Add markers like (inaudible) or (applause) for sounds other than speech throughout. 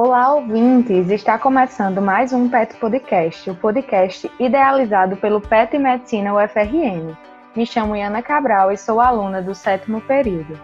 Olá, ouvintes! Está começando mais um PET Podcast, o podcast idealizado pelo PET Medicina UFRN. Me chamo Ana Cabral e sou aluna do sétimo período.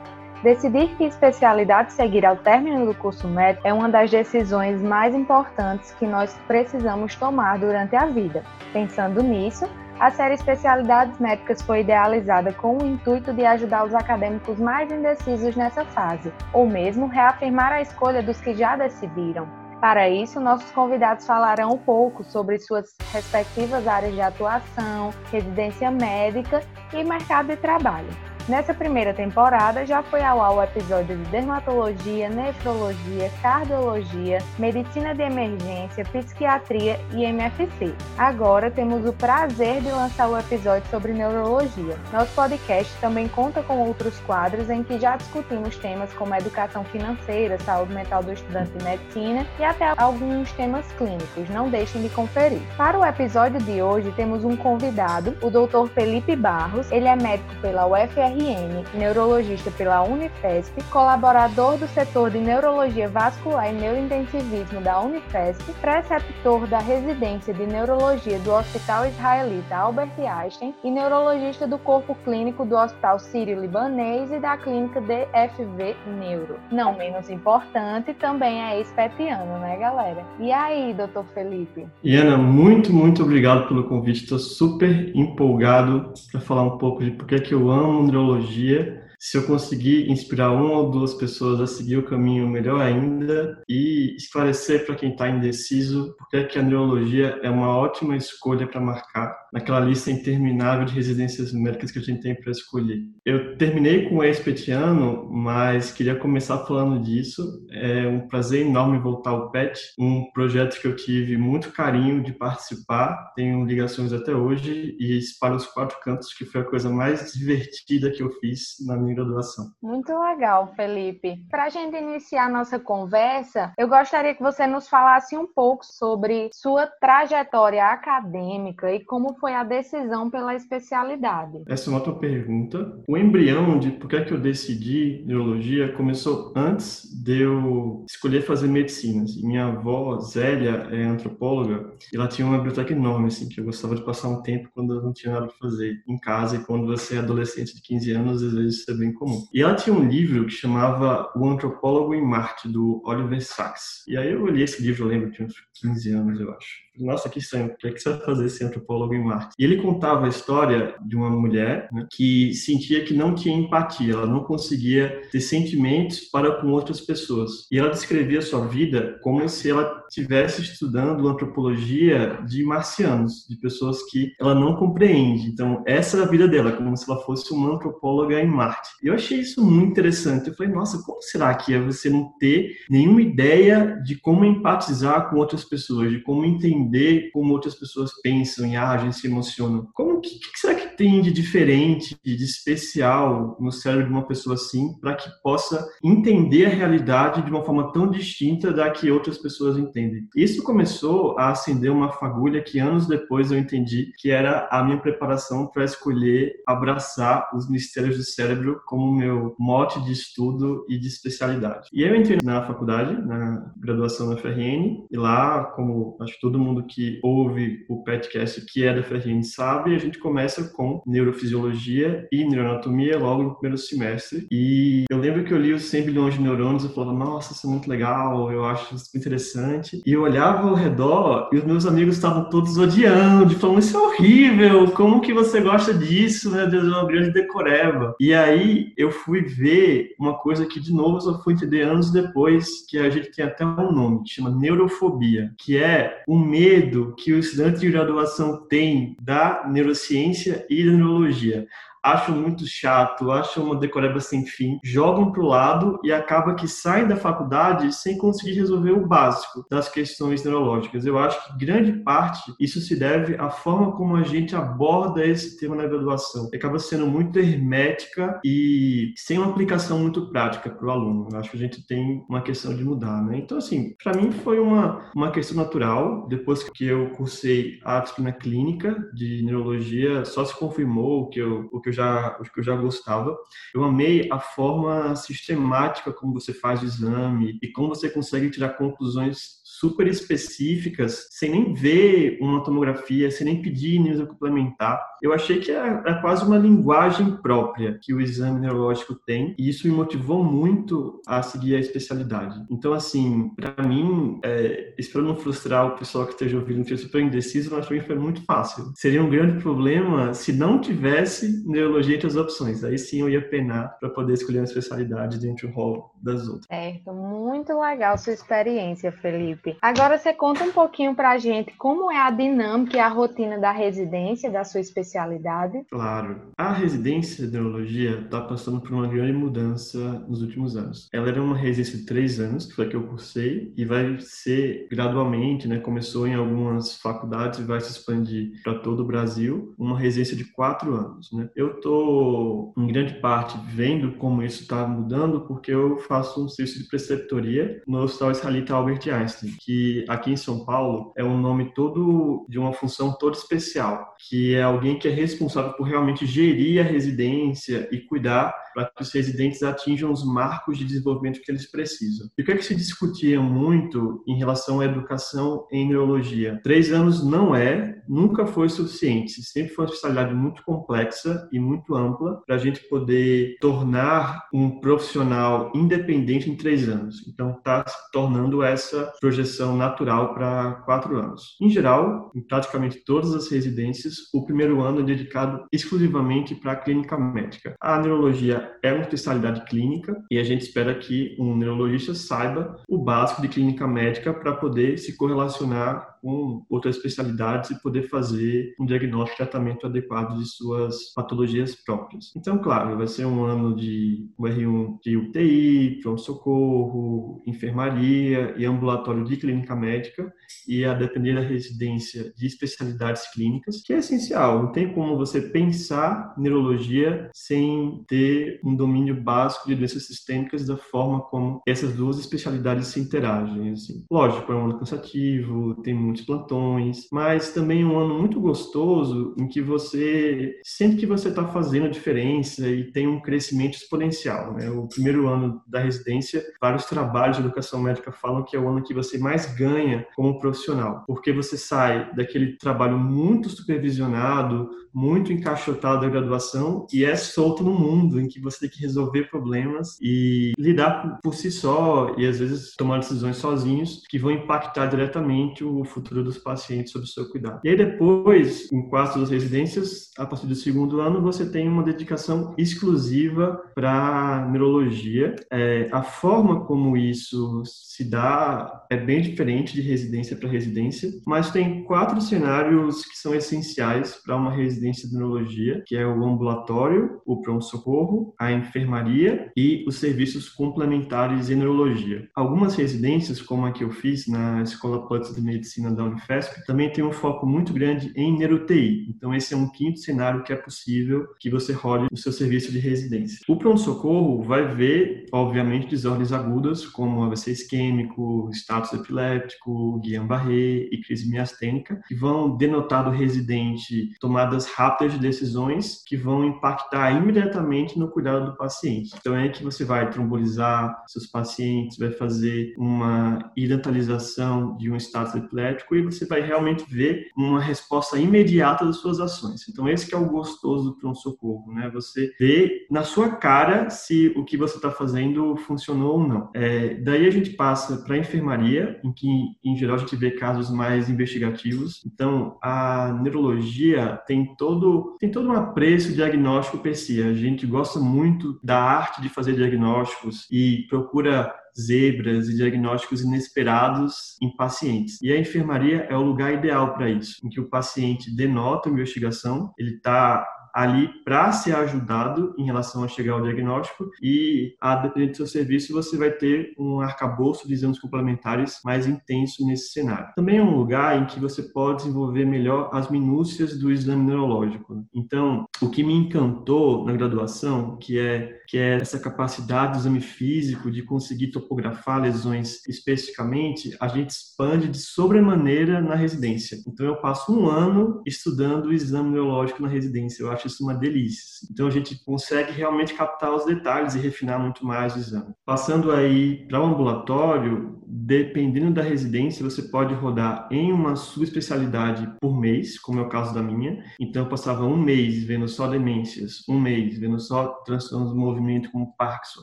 Decidir que especialidade seguir ao término do curso médico é uma das decisões mais importantes que nós precisamos tomar durante a vida. Pensando nisso, a série Especialidades Médicas foi idealizada com o intuito de ajudar os acadêmicos mais indecisos nessa fase, ou mesmo reafirmar a escolha dos que já decidiram. Para isso, nossos convidados falarão um pouco sobre suas respectivas áreas de atuação, residência médica e mercado de trabalho. Nessa primeira temporada, já foi ao ar o episódio de dermatologia, nefrologia, cardiologia, medicina de emergência, psiquiatria e MFC. Agora temos o prazer de lançar o episódio sobre neurologia. Nosso podcast também conta com outros quadros em que já discutimos temas como educação financeira, saúde mental do estudante de medicina e até alguns temas clínicos. Não deixem de conferir. Para o episódio de hoje, temos um convidado, o Dr. Felipe Barros. Ele é médico pela UFR UFRN, neurologista pela Unifesp, colaborador do setor de Neurologia Vascular e Neurointensivismo da Unifesp, preceptor da residência de Neurologia do Hospital Israelita Albert Einstein e neurologista do Corpo Clínico do Hospital Sírio-Libanês e da Clínica DFV Neuro. Não menos importante, também é ex-petiano, né, galera? E aí, doutor Felipe? Iana, muito, muito obrigado pelo convite. Estou super empolgado para falar um pouco de por que eu amo tecnologia se eu conseguir inspirar uma ou duas pessoas a seguir o caminho, melhor ainda, e esclarecer para quem está indeciso porque é que a neurologia é uma ótima escolha para marcar naquela lista interminável de residências médicas que a gente tem para escolher. Eu terminei com o ex-petiano, mas queria começar falando disso. É um prazer enorme voltar ao PET, um projeto que eu tive muito carinho de participar, tenho ligações até hoje e espalho os quatro cantos, que foi a coisa mais divertida que eu fiz na minha graduação. Muito legal, Felipe. Para a gente iniciar a nossa conversa, eu gostaria que você nos falasse um pouco sobre sua trajetória acadêmica e como foi a decisão pela especialidade. Essa é uma outra pergunta. O embrião de por que, é que eu decidi neurologia começou antes de eu escolher fazer medicina. Assim. Minha avó, Zélia, é antropóloga e ela tinha uma biblioteca enorme, assim, que eu gostava de passar um tempo quando eu não tinha nada para fazer em casa e quando você é adolescente de 15 anos, às vezes é bem comum. E ela tinha um livro que chamava O Antropólogo em Marte, do Oliver Sacks. E aí eu li esse livro, eu lembro, tinha uns 15 anos, eu acho nossa, que estranho, o que, é que você vai fazer esse antropólogo em Marte? E ele contava a história de uma mulher né, que sentia que não tinha empatia, ela não conseguia ter sentimentos para com outras pessoas. E ela descrevia a sua vida como se ela estivesse estudando antropologia de marcianos, de pessoas que ela não compreende. Então, essa era a vida dela, como se ela fosse uma antropóloga em Marte. E eu achei isso muito interessante. Eu falei, nossa, como será que é você não ter nenhuma ideia de como empatizar com outras pessoas, de como entender entender como outras pessoas pensam e agem, se emocionam. Como que, que será que tem de diferente, de especial no cérebro de uma pessoa assim, para que possa entender a realidade de uma forma tão distinta da que outras pessoas entendem? Isso começou a acender uma fagulha que anos depois eu entendi que era a minha preparação para escolher abraçar os mistérios do cérebro como meu mote de estudo e de especialidade. E eu entrei na faculdade, na graduação da FRN, e lá, como acho que todo mundo mundo que ouve o podcast que é da FRN sabe, a gente começa com neurofisiologia e neuroanatomia logo no primeiro semestre. E lembro que eu li os 100 bilhões de neurônios e falava, nossa, isso é muito legal, eu acho isso interessante. E eu olhava ao redor e os meus amigos estavam todos odiando, falando, isso é horrível, como que você gosta disso? Meu Deus, é uma grande decoreba. E aí eu fui ver uma coisa que, de novo, eu só fui entender anos depois, que a gente tem até um nome, que chama neurofobia, que é medo medo que o estudante de graduação tem da neurociência e da neurologia acham muito chato, acham uma decoreba sem fim, jogam para o lado e acaba que saem da faculdade sem conseguir resolver o básico das questões neurológicas. Eu acho que grande parte isso se deve à forma como a gente aborda esse tema na graduação. Acaba sendo muito hermética e sem uma aplicação muito prática para o aluno. Eu acho que a gente tem uma questão de mudar, né? Então, assim, para mim foi uma, uma questão natural. Depois que eu cursei a disciplina clínica de neurologia, só se confirmou que eu, o que eu já, os que eu já gostava. Eu amei a forma sistemática como você faz o exame e como você consegue tirar conclusões super específicas, sem nem ver uma tomografia, sem nem pedir nível complementar. Eu achei que era, quase uma linguagem própria que o exame neurológico tem, e isso me motivou muito a seguir a especialidade. Então, assim, para mim, é, espero não frustrar o pessoal que esteja ouvindo, que eu super indeciso, mas para mim foi muito fácil. Seria um grande problema se não tivesse neurologia entre as opções. Aí sim eu ia penar para poder escolher uma especialidade dentro do hall das outras. É, muito legal sua experiência, Felipe. Agora você conta um pouquinho para a gente como é a dinâmica e a rotina da residência da sua especialidade. Claro. A residência de neurologia está passando por uma grande mudança nos últimos anos. Ela era uma residência de três anos, que foi a que eu cursei, e vai ser gradualmente, né? Começou em algumas faculdades e vai se expandir para todo o Brasil, uma residência de quatro anos, né? Eu estou, em grande parte, vendo como isso está mudando, porque eu faço um serviço de preceptoria no Hospital Israelita Albert Einstein, que aqui em São Paulo é um nome todo de uma função toda especial, que é alguém que é responsável por realmente gerir a residência e cuidar para que os residentes atinjam os marcos de desenvolvimento que eles precisam. E o que é que se discutia muito em relação à educação em neurologia? Três anos não é, nunca foi suficiente. Sempre foi uma especialidade muito complexa e muito ampla para a gente poder tornar um profissional independente em três anos. Então, está se tornando essa projeção natural para quatro anos. Em geral, em praticamente todas as residências, o primeiro ano é dedicado exclusivamente para a clínica médica. A neurologia é uma especialidade clínica e a gente espera que um neurologista saiba o básico de clínica médica para poder se correlacionar com outras especialidades e poder fazer um diagnóstico e tratamento adequado de suas patologias próprias. Então, claro, vai ser um ano de um R1 de UTI, pronto-socorro, enfermaria e ambulatório de clínica médica e a depender da residência de especialidades clínicas, que é essencial. Não tem como você pensar neurologia sem ter um domínio básico de doenças sistêmicas da forma como essas duas especialidades se interagem. Assim. Lógico, é um ano cansativo, tem muitos plantões, mas também um ano muito gostoso em que você sente que você está fazendo a diferença e tem um crescimento exponencial. Né? O primeiro ano da residência, vários trabalhos de educação médica falam que é o ano que você mais ganha como profissional, porque você sai daquele trabalho muito supervisionado, muito encaixotado da graduação e é solto no mundo, em que você tem que resolver problemas e lidar por si só e às vezes tomar decisões sozinhos que vão impactar diretamente o futuro dos pacientes sob seu cuidado. E aí depois, em quase todas as residências, a partir do segundo ano, você tem uma dedicação exclusiva para neurologia. É, a forma como isso se dá é bem diferente de residência para residência, mas tem quatro cenários que são essenciais para uma residência de neurologia, que é o ambulatório, o pronto-socorro, a enfermaria e os serviços complementares em neurologia. Algumas residências, como a que eu fiz na Escola Putz de Medicina da Unifesp, também tem um foco muito grande em neuroTI. Então, esse é um quinto cenário que é possível que você role no seu serviço de residência. O pronto-socorro vai ver, obviamente, desordens agudas, como AVC isquêmico, status epiléptico, Guillain-Barré e crise miastênica, que vão denotar do residente tomadas rápidas de decisões que vão impactar imediatamente no cuidado do paciente. Então é que você vai trombolizar seus pacientes, vai fazer uma identalização de um status epilético e você vai realmente ver uma resposta imediata das suas ações. Então esse que é o gostoso do pronto-socorro, né? Você vê na sua cara se o que você está fazendo funcionou ou não. É, daí a gente passa para a enfermaria, em que em geral a gente vê casos mais investigativos. Então a neurologia tem todo tem todo um apreço diagnóstico per si. A gente gosta muito da arte de fazer diagnósticos e procura zebras e diagnósticos inesperados em pacientes. E a enfermaria é o lugar ideal para isso, em que o paciente denota investigação, ele está ali para ser ajudado em relação a chegar ao diagnóstico e, a depender do seu serviço, você vai ter um arcabouço de exames complementares mais intenso nesse cenário. Também é um lugar em que você pode desenvolver melhor as minúcias do exame neurológico. Então, o que me encantou na graduação, que é que é essa capacidade do exame físico de conseguir topografar lesões especificamente, a gente expande de sobremaneira na residência. Então, eu passo um ano estudando o exame neurológico na residência. Eu acho acho isso uma delícia. Então a gente consegue realmente captar os detalhes e refinar muito mais o exame. Passando aí para o ambulatório, dependendo da residência, você pode rodar em uma subespecialidade por mês, como é o caso da minha. Então eu passava um mês vendo só demências, um mês vendo só transtornos do movimento como Parkinson,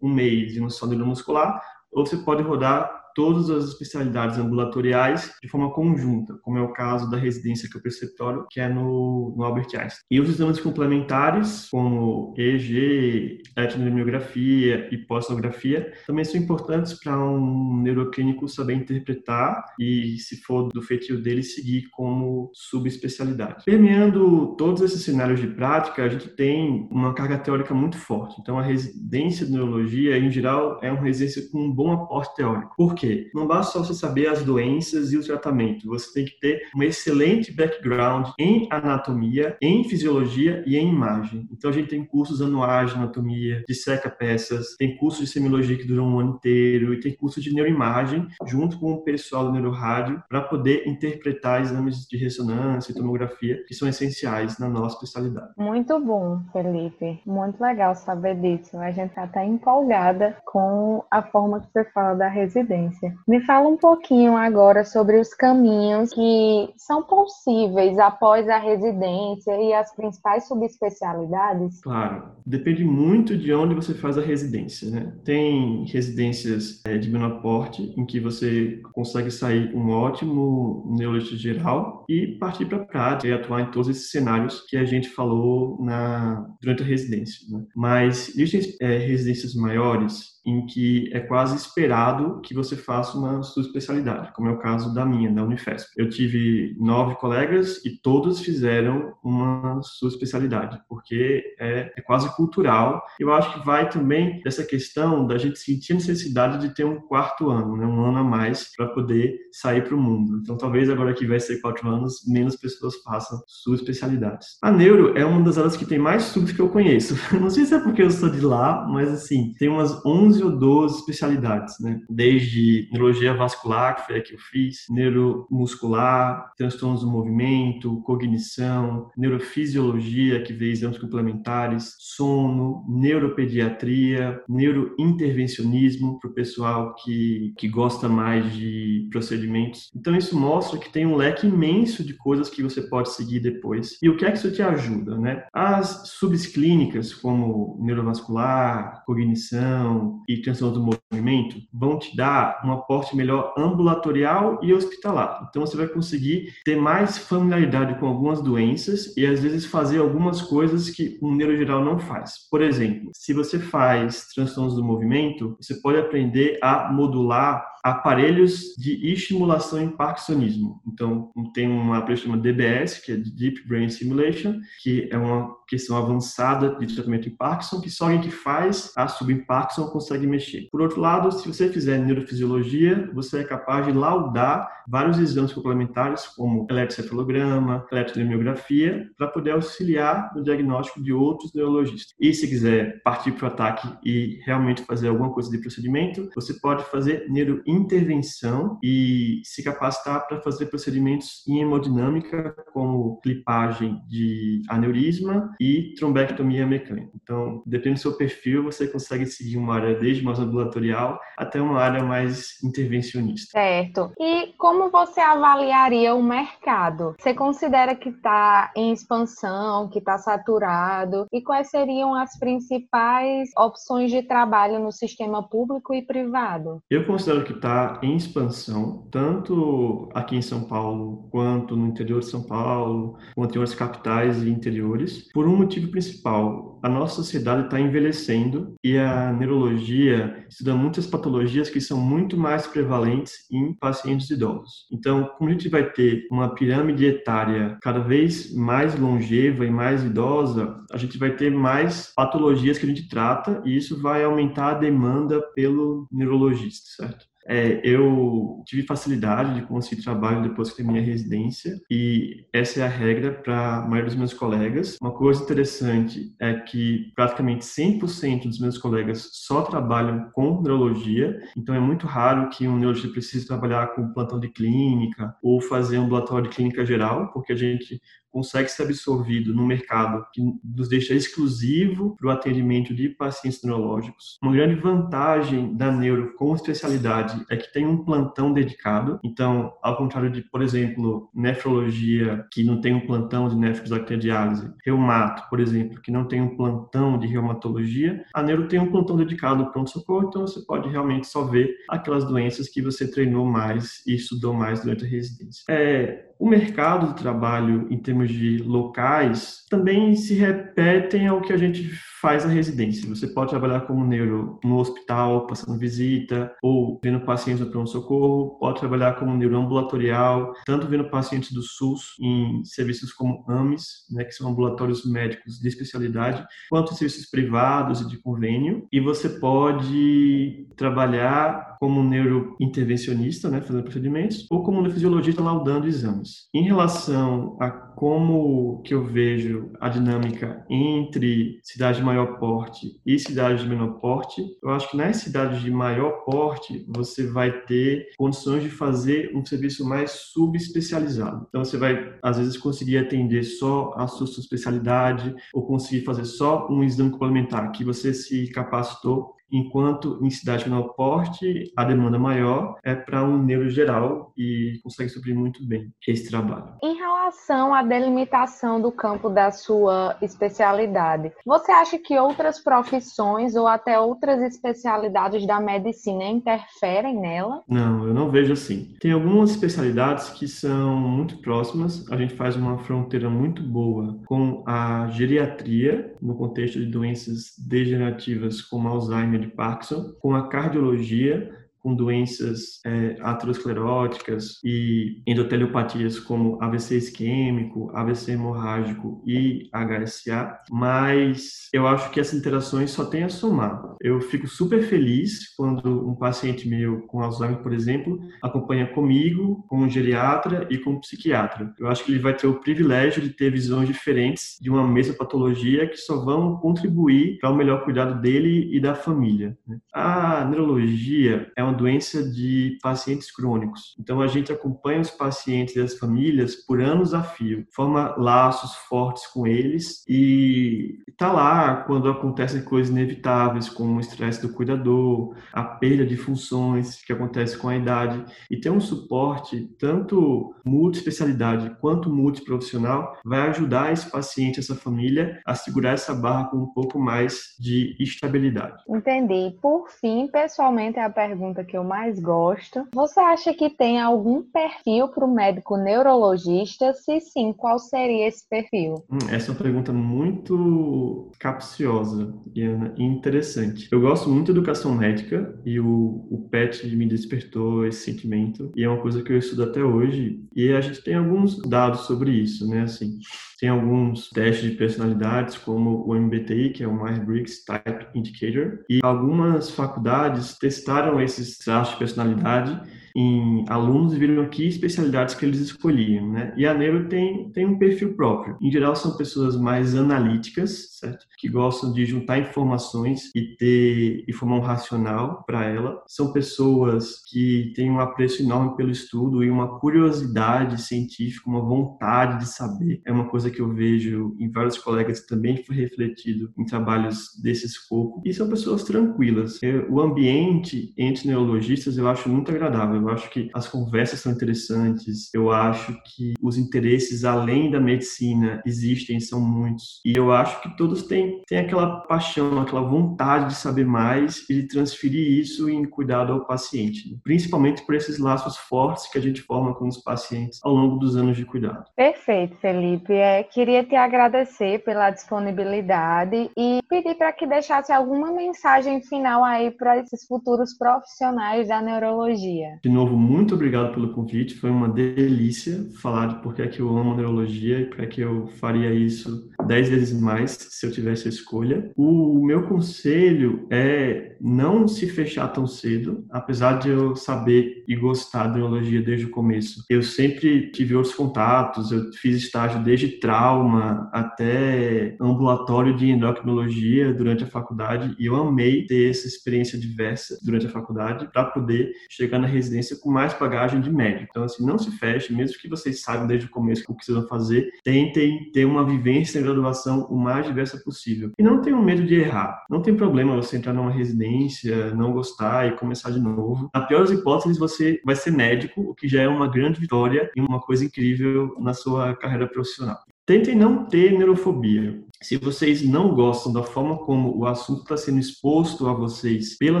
um mês vendo só neuromuscular, ou você pode rodar todas as especialidades ambulatoriais de forma conjunta, como é o caso da residência que o preceptório, que é no, no Albert Einstein. E os exames complementares, como EEG, etnomiografia e polissonografia, também são importantes para um neuroclínico saber interpretar e, se for do feitio dele, seguir como subespecialidade. Permeando todos esses cenários de prática, a gente tem uma carga teórica muito forte. Então, a residência de neurologia, em geral, é uma residência com um bom aporte teórico. Por Não basta só você saber as doenças e o tratamento, você tem que ter um excelente background em anatomia, em fisiologia e em imagem. Então a gente tem cursos anuais de anatomia, de seca-peças, tem cursos de semiologia que duram um ano inteiro e tem cursos de neuroimagem junto com o pessoal do neurorádio para poder interpretar exames de ressonância e tomografia que são essenciais na nossa especialidade. Muito bom, Felipe. Muito legal saber disso. A gente está até empolgada com a forma que você fala da residência Me fala um pouquinho agora sobre os caminhos que são possíveis após a residência e as principais subespecialidades. Claro, depende muito de onde você faz a residência. Né? Tem residências é, de menor porte, em que você consegue sair um ótimo neurologista geral e partir para a prática e atuar em todos esses cenários que a gente falou na, durante a residência. Né? Mas existem é, residências maiores em que é quase esperado que você faça uma sua especialidade, como é o caso da minha, da Unifesp. Eu tive nove colegas e todos fizeram uma sua especialidade, porque é, é quase cultural. Eu acho que vai também dessa questão da gente sentir a necessidade de ter um quarto ano, né, um ano a mais para poder sair para o mundo. Então, talvez agora que vai ser quatro anos, menos pessoas façam suas especialidades. A neuro é uma das áreas que tem mais estudos que eu conheço. (laughs) Não sei se é porque eu sou de lá, mas assim, tem umas 11 11 ou 12 especialidades, né? Desde neurologia vascular, que foi a que eu fiz, neuromuscular, transtornos do movimento, cognição, neurofisiologia, que vê exames complementares, sono, neuropediatria, neurointervencionismo, para o pessoal que, que gosta mais de procedimentos. Então, isso mostra que tem um leque imenso de coisas que você pode seguir depois. E o que é que isso te ajuda, né? As subclínicas, como neurovascular, cognição, e transtorno do movimento vão te dar um aporte melhor ambulatorial e hospitalar. Então você vai conseguir ter mais familiaridade com algumas doenças e às vezes fazer algumas coisas que um neurogeral não faz. Por exemplo, se você faz transtornos do movimento, você pode aprender a modular aparelhos de estimulação em parkinsonismo. Então, tem uma aparelho chamado DBS, que é Deep Brain Simulation, que é uma questão avançada de tratamento em Parkinson, que só alguém que faz a sub-Parkinson consegue mexer. Por outro lado, se você fizer neurofisiologia, você é capaz de laudar vários exames complementares, como eletrocefalograma, eletromiografia, para poder auxiliar no diagnóstico de outros neurologistas. E se quiser partir para o ataque e realmente fazer alguma coisa de procedimento, você pode fazer neuro intervenção e se capacitar para fazer procedimentos em hemodinâmica, como clipagem de aneurisma e trombectomia mecânica. Então, dependendo do seu perfil, você consegue seguir uma área desde mais ambulatorial até uma área mais intervencionista. Certo. E como você avaliaria o mercado? Você considera que está em expansão, que está saturado? E quais seriam as principais opções de trabalho no sistema público e privado? Eu considero que está em expansão, tanto aqui em São Paulo, quanto no interior de São Paulo, quanto em outras capitais e interiores, por um motivo principal. A nossa sociedade está envelhecendo e a neurologia estuda muitas patologias que são muito mais prevalentes em pacientes idosos. Então, como a gente vai ter uma pirâmide etária cada vez mais longeva e mais idosa, a gente vai ter mais patologias que a gente trata e isso vai aumentar a demanda pelo neurologista, certo? É, eu tive facilidade de conseguir trabalho depois que terminei a residência e essa é a regra para a maioria dos meus colegas. Uma coisa interessante é que praticamente 100% dos meus colegas só trabalham com neurologia, então é muito raro que um neurologista precise trabalhar com plantão de clínica ou fazer um ambulatório de clínica geral, porque a gente consegue ser absorvido no mercado, que nos deixa exclusivo para o atendimento de pacientes neurológicos. Uma grande vantagem da neuro com especialidade é que tem um plantão dedicado. Então, ao contrário de, por exemplo, nefrologia, que não tem um plantão de nefrolactodiálise, reumato, por exemplo, que não tem um plantão de reumatologia, a neuro tem um plantão dedicado ao pronto-socorro, então você pode realmente só ver aquelas doenças que você treinou mais e estudou mais durante a residência. É, o mercado de trabalho, em termos de locais, também se repetem ao que a gente faz na residência. Você pode trabalhar como neuro no hospital, passando visita, ou vendo pacientes no pronto-socorro, pode trabalhar como neuro ambulatorial, tanto vendo pacientes do SUS em serviços como AMES, né, que são ambulatórios médicos de especialidade, quanto em serviços privados e de convênio. E você pode trabalhar como neurointervencionista, né, fazendo procedimentos, ou como neurofisiologista laudando exames. Em relação a como que eu vejo a dinâmica entre cidade de maior porte e cidade de menor porte, eu acho que nas cidades de maior porte você vai ter condições de fazer um serviço mais subespecializado. Então você vai às vezes conseguir atender só a sua especialidade ou conseguir fazer só um exame complementar que você se capacitou enquanto em cidade menor porte a demanda maior é para um neuro geral e consegue suprir muito bem esse trabalho. Em relação à delimitação do campo da sua especialidade, você acha que outras profissões ou até outras especialidades da medicina interferem nela? Não, eu não vejo assim. Tem algumas especialidades que são muito próximas, a gente faz uma fronteira muito boa com a geriatria, no contexto de doenças degenerativas como Alzheimer de Parkinson, com a cardiologia, com doenças é, ateroscleróticas e endotelopatias como AVC isquêmico, AVC hemorrágico e HSA, mas eu acho que essas interações só têm a somar. Eu fico super feliz quando um paciente meu com Alzheimer, por exemplo, acompanha comigo, com um geriatra e com um psiquiatra. Eu acho que ele vai ter o privilégio de ter visões diferentes de uma mesma patologia que só vão contribuir para o melhor cuidado dele e da família. Né? A neurologia é uma uma doença de pacientes crônicos. Então a gente acompanha os pacientes e as famílias por anos a fio, forma laços fortes com eles e está lá quando acontecem coisas inevitáveis, como o estresse do cuidador, a perda de funções que acontece com a idade e ter um suporte tanto multiespecialidade quanto multiprofissional vai ajudar esse paciente, essa família a segurar essa barra com um pouco mais de estabilidade. Entendi. Por fim, pessoalmente é a pergunta que eu mais gosto. Você acha que tem algum perfil para o médico neurologista? Se sim, qual seria esse perfil? Hum, essa é uma pergunta muito capciosa e interessante. Eu gosto muito de educação médica e o, o PET me despertou esse sentimento e é uma coisa que eu estudo até hoje e a gente tem alguns dados sobre isso, né? Assim, tem alguns testes de personalidades, como o MBTI, que é o Myers-Briggs Type Indicator, e algumas faculdades testaram esses traços de personalidade em alunos e viram que especialidades que eles escolhiam, né? E a neuro tem, tem um perfil próprio. Em geral, são pessoas mais analíticas, certo? Que gostam de juntar informações e ter e formar um racional para ela. São pessoas que têm um apreço enorme pelo estudo e uma curiosidade científica, uma vontade de saber. É uma coisa que eu vejo em vários colegas que também foi refletido em trabalhos desse escopo. E são pessoas tranquilas. O ambiente entre neurologistas eu acho muito agradável eu acho que as conversas são interessantes, eu acho que os interesses além da medicina existem, são muitos. E eu acho que todos têm, têm aquela paixão, aquela vontade de saber mais e de transferir isso em cuidado ao paciente, principalmente por esses laços fortes que a gente forma com os pacientes ao longo dos anos de cuidado. Perfeito, Felipe. É, queria te agradecer pela disponibilidade e pedir para que deixasse alguma mensagem final aí para esses futuros profissionais da neurologia. De novo, muito obrigado pelo convite. Foi uma delícia falar de por que, é que eu amo neurologia e por que, é que eu faria isso dez vezes mais se eu tivesse a escolha. O meu conselho é não se fechar tão cedo, apesar de eu saber e gostar da neurologia desde o começo. Eu sempre tive outros contatos, eu fiz estágio desde trauma até ambulatório de endocrinologia durante a faculdade e eu amei ter essa experiência diversa durante a faculdade para poder chegar na residência com mais bagagem de médico. Então, assim, não se feche, mesmo que vocês saibam desde o começo o que precisam fazer, tentem ter uma vivência em graduação o mais diversa possível. E não tenham medo de errar. Não tem problema você entrar numa residência, não gostar e começar de novo. Na pior das hipóteses, você vai ser médico, o que já é uma grande vitória e uma coisa incrível na sua carreira profissional. Tentem não ter neurofobia. Se vocês não gostam da forma como o assunto está sendo exposto a vocês pela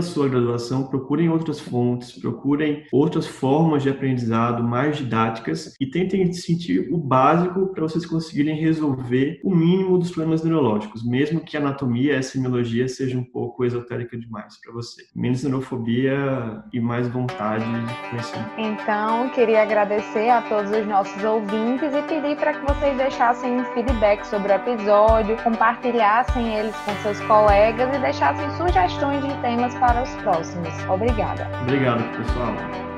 sua graduação, procurem outras fontes, procurem outras formas de aprendizado mais didáticas e tentem sentir o básico para vocês conseguirem resolver o mínimo dos problemas neurológicos, mesmo que a anatomia, a semiologia seja um pouco esotérica demais para você. Menos neurofobia e mais vontade de conhecer. Então, queria agradecer a todos os nossos ouvintes e pedir para que vocês deixassem um feedback sobre o episódio compartilhassem eles com seus colegas e deixassem sugestões de temas para os próximos. Obrigada. Obrigado, pessoal.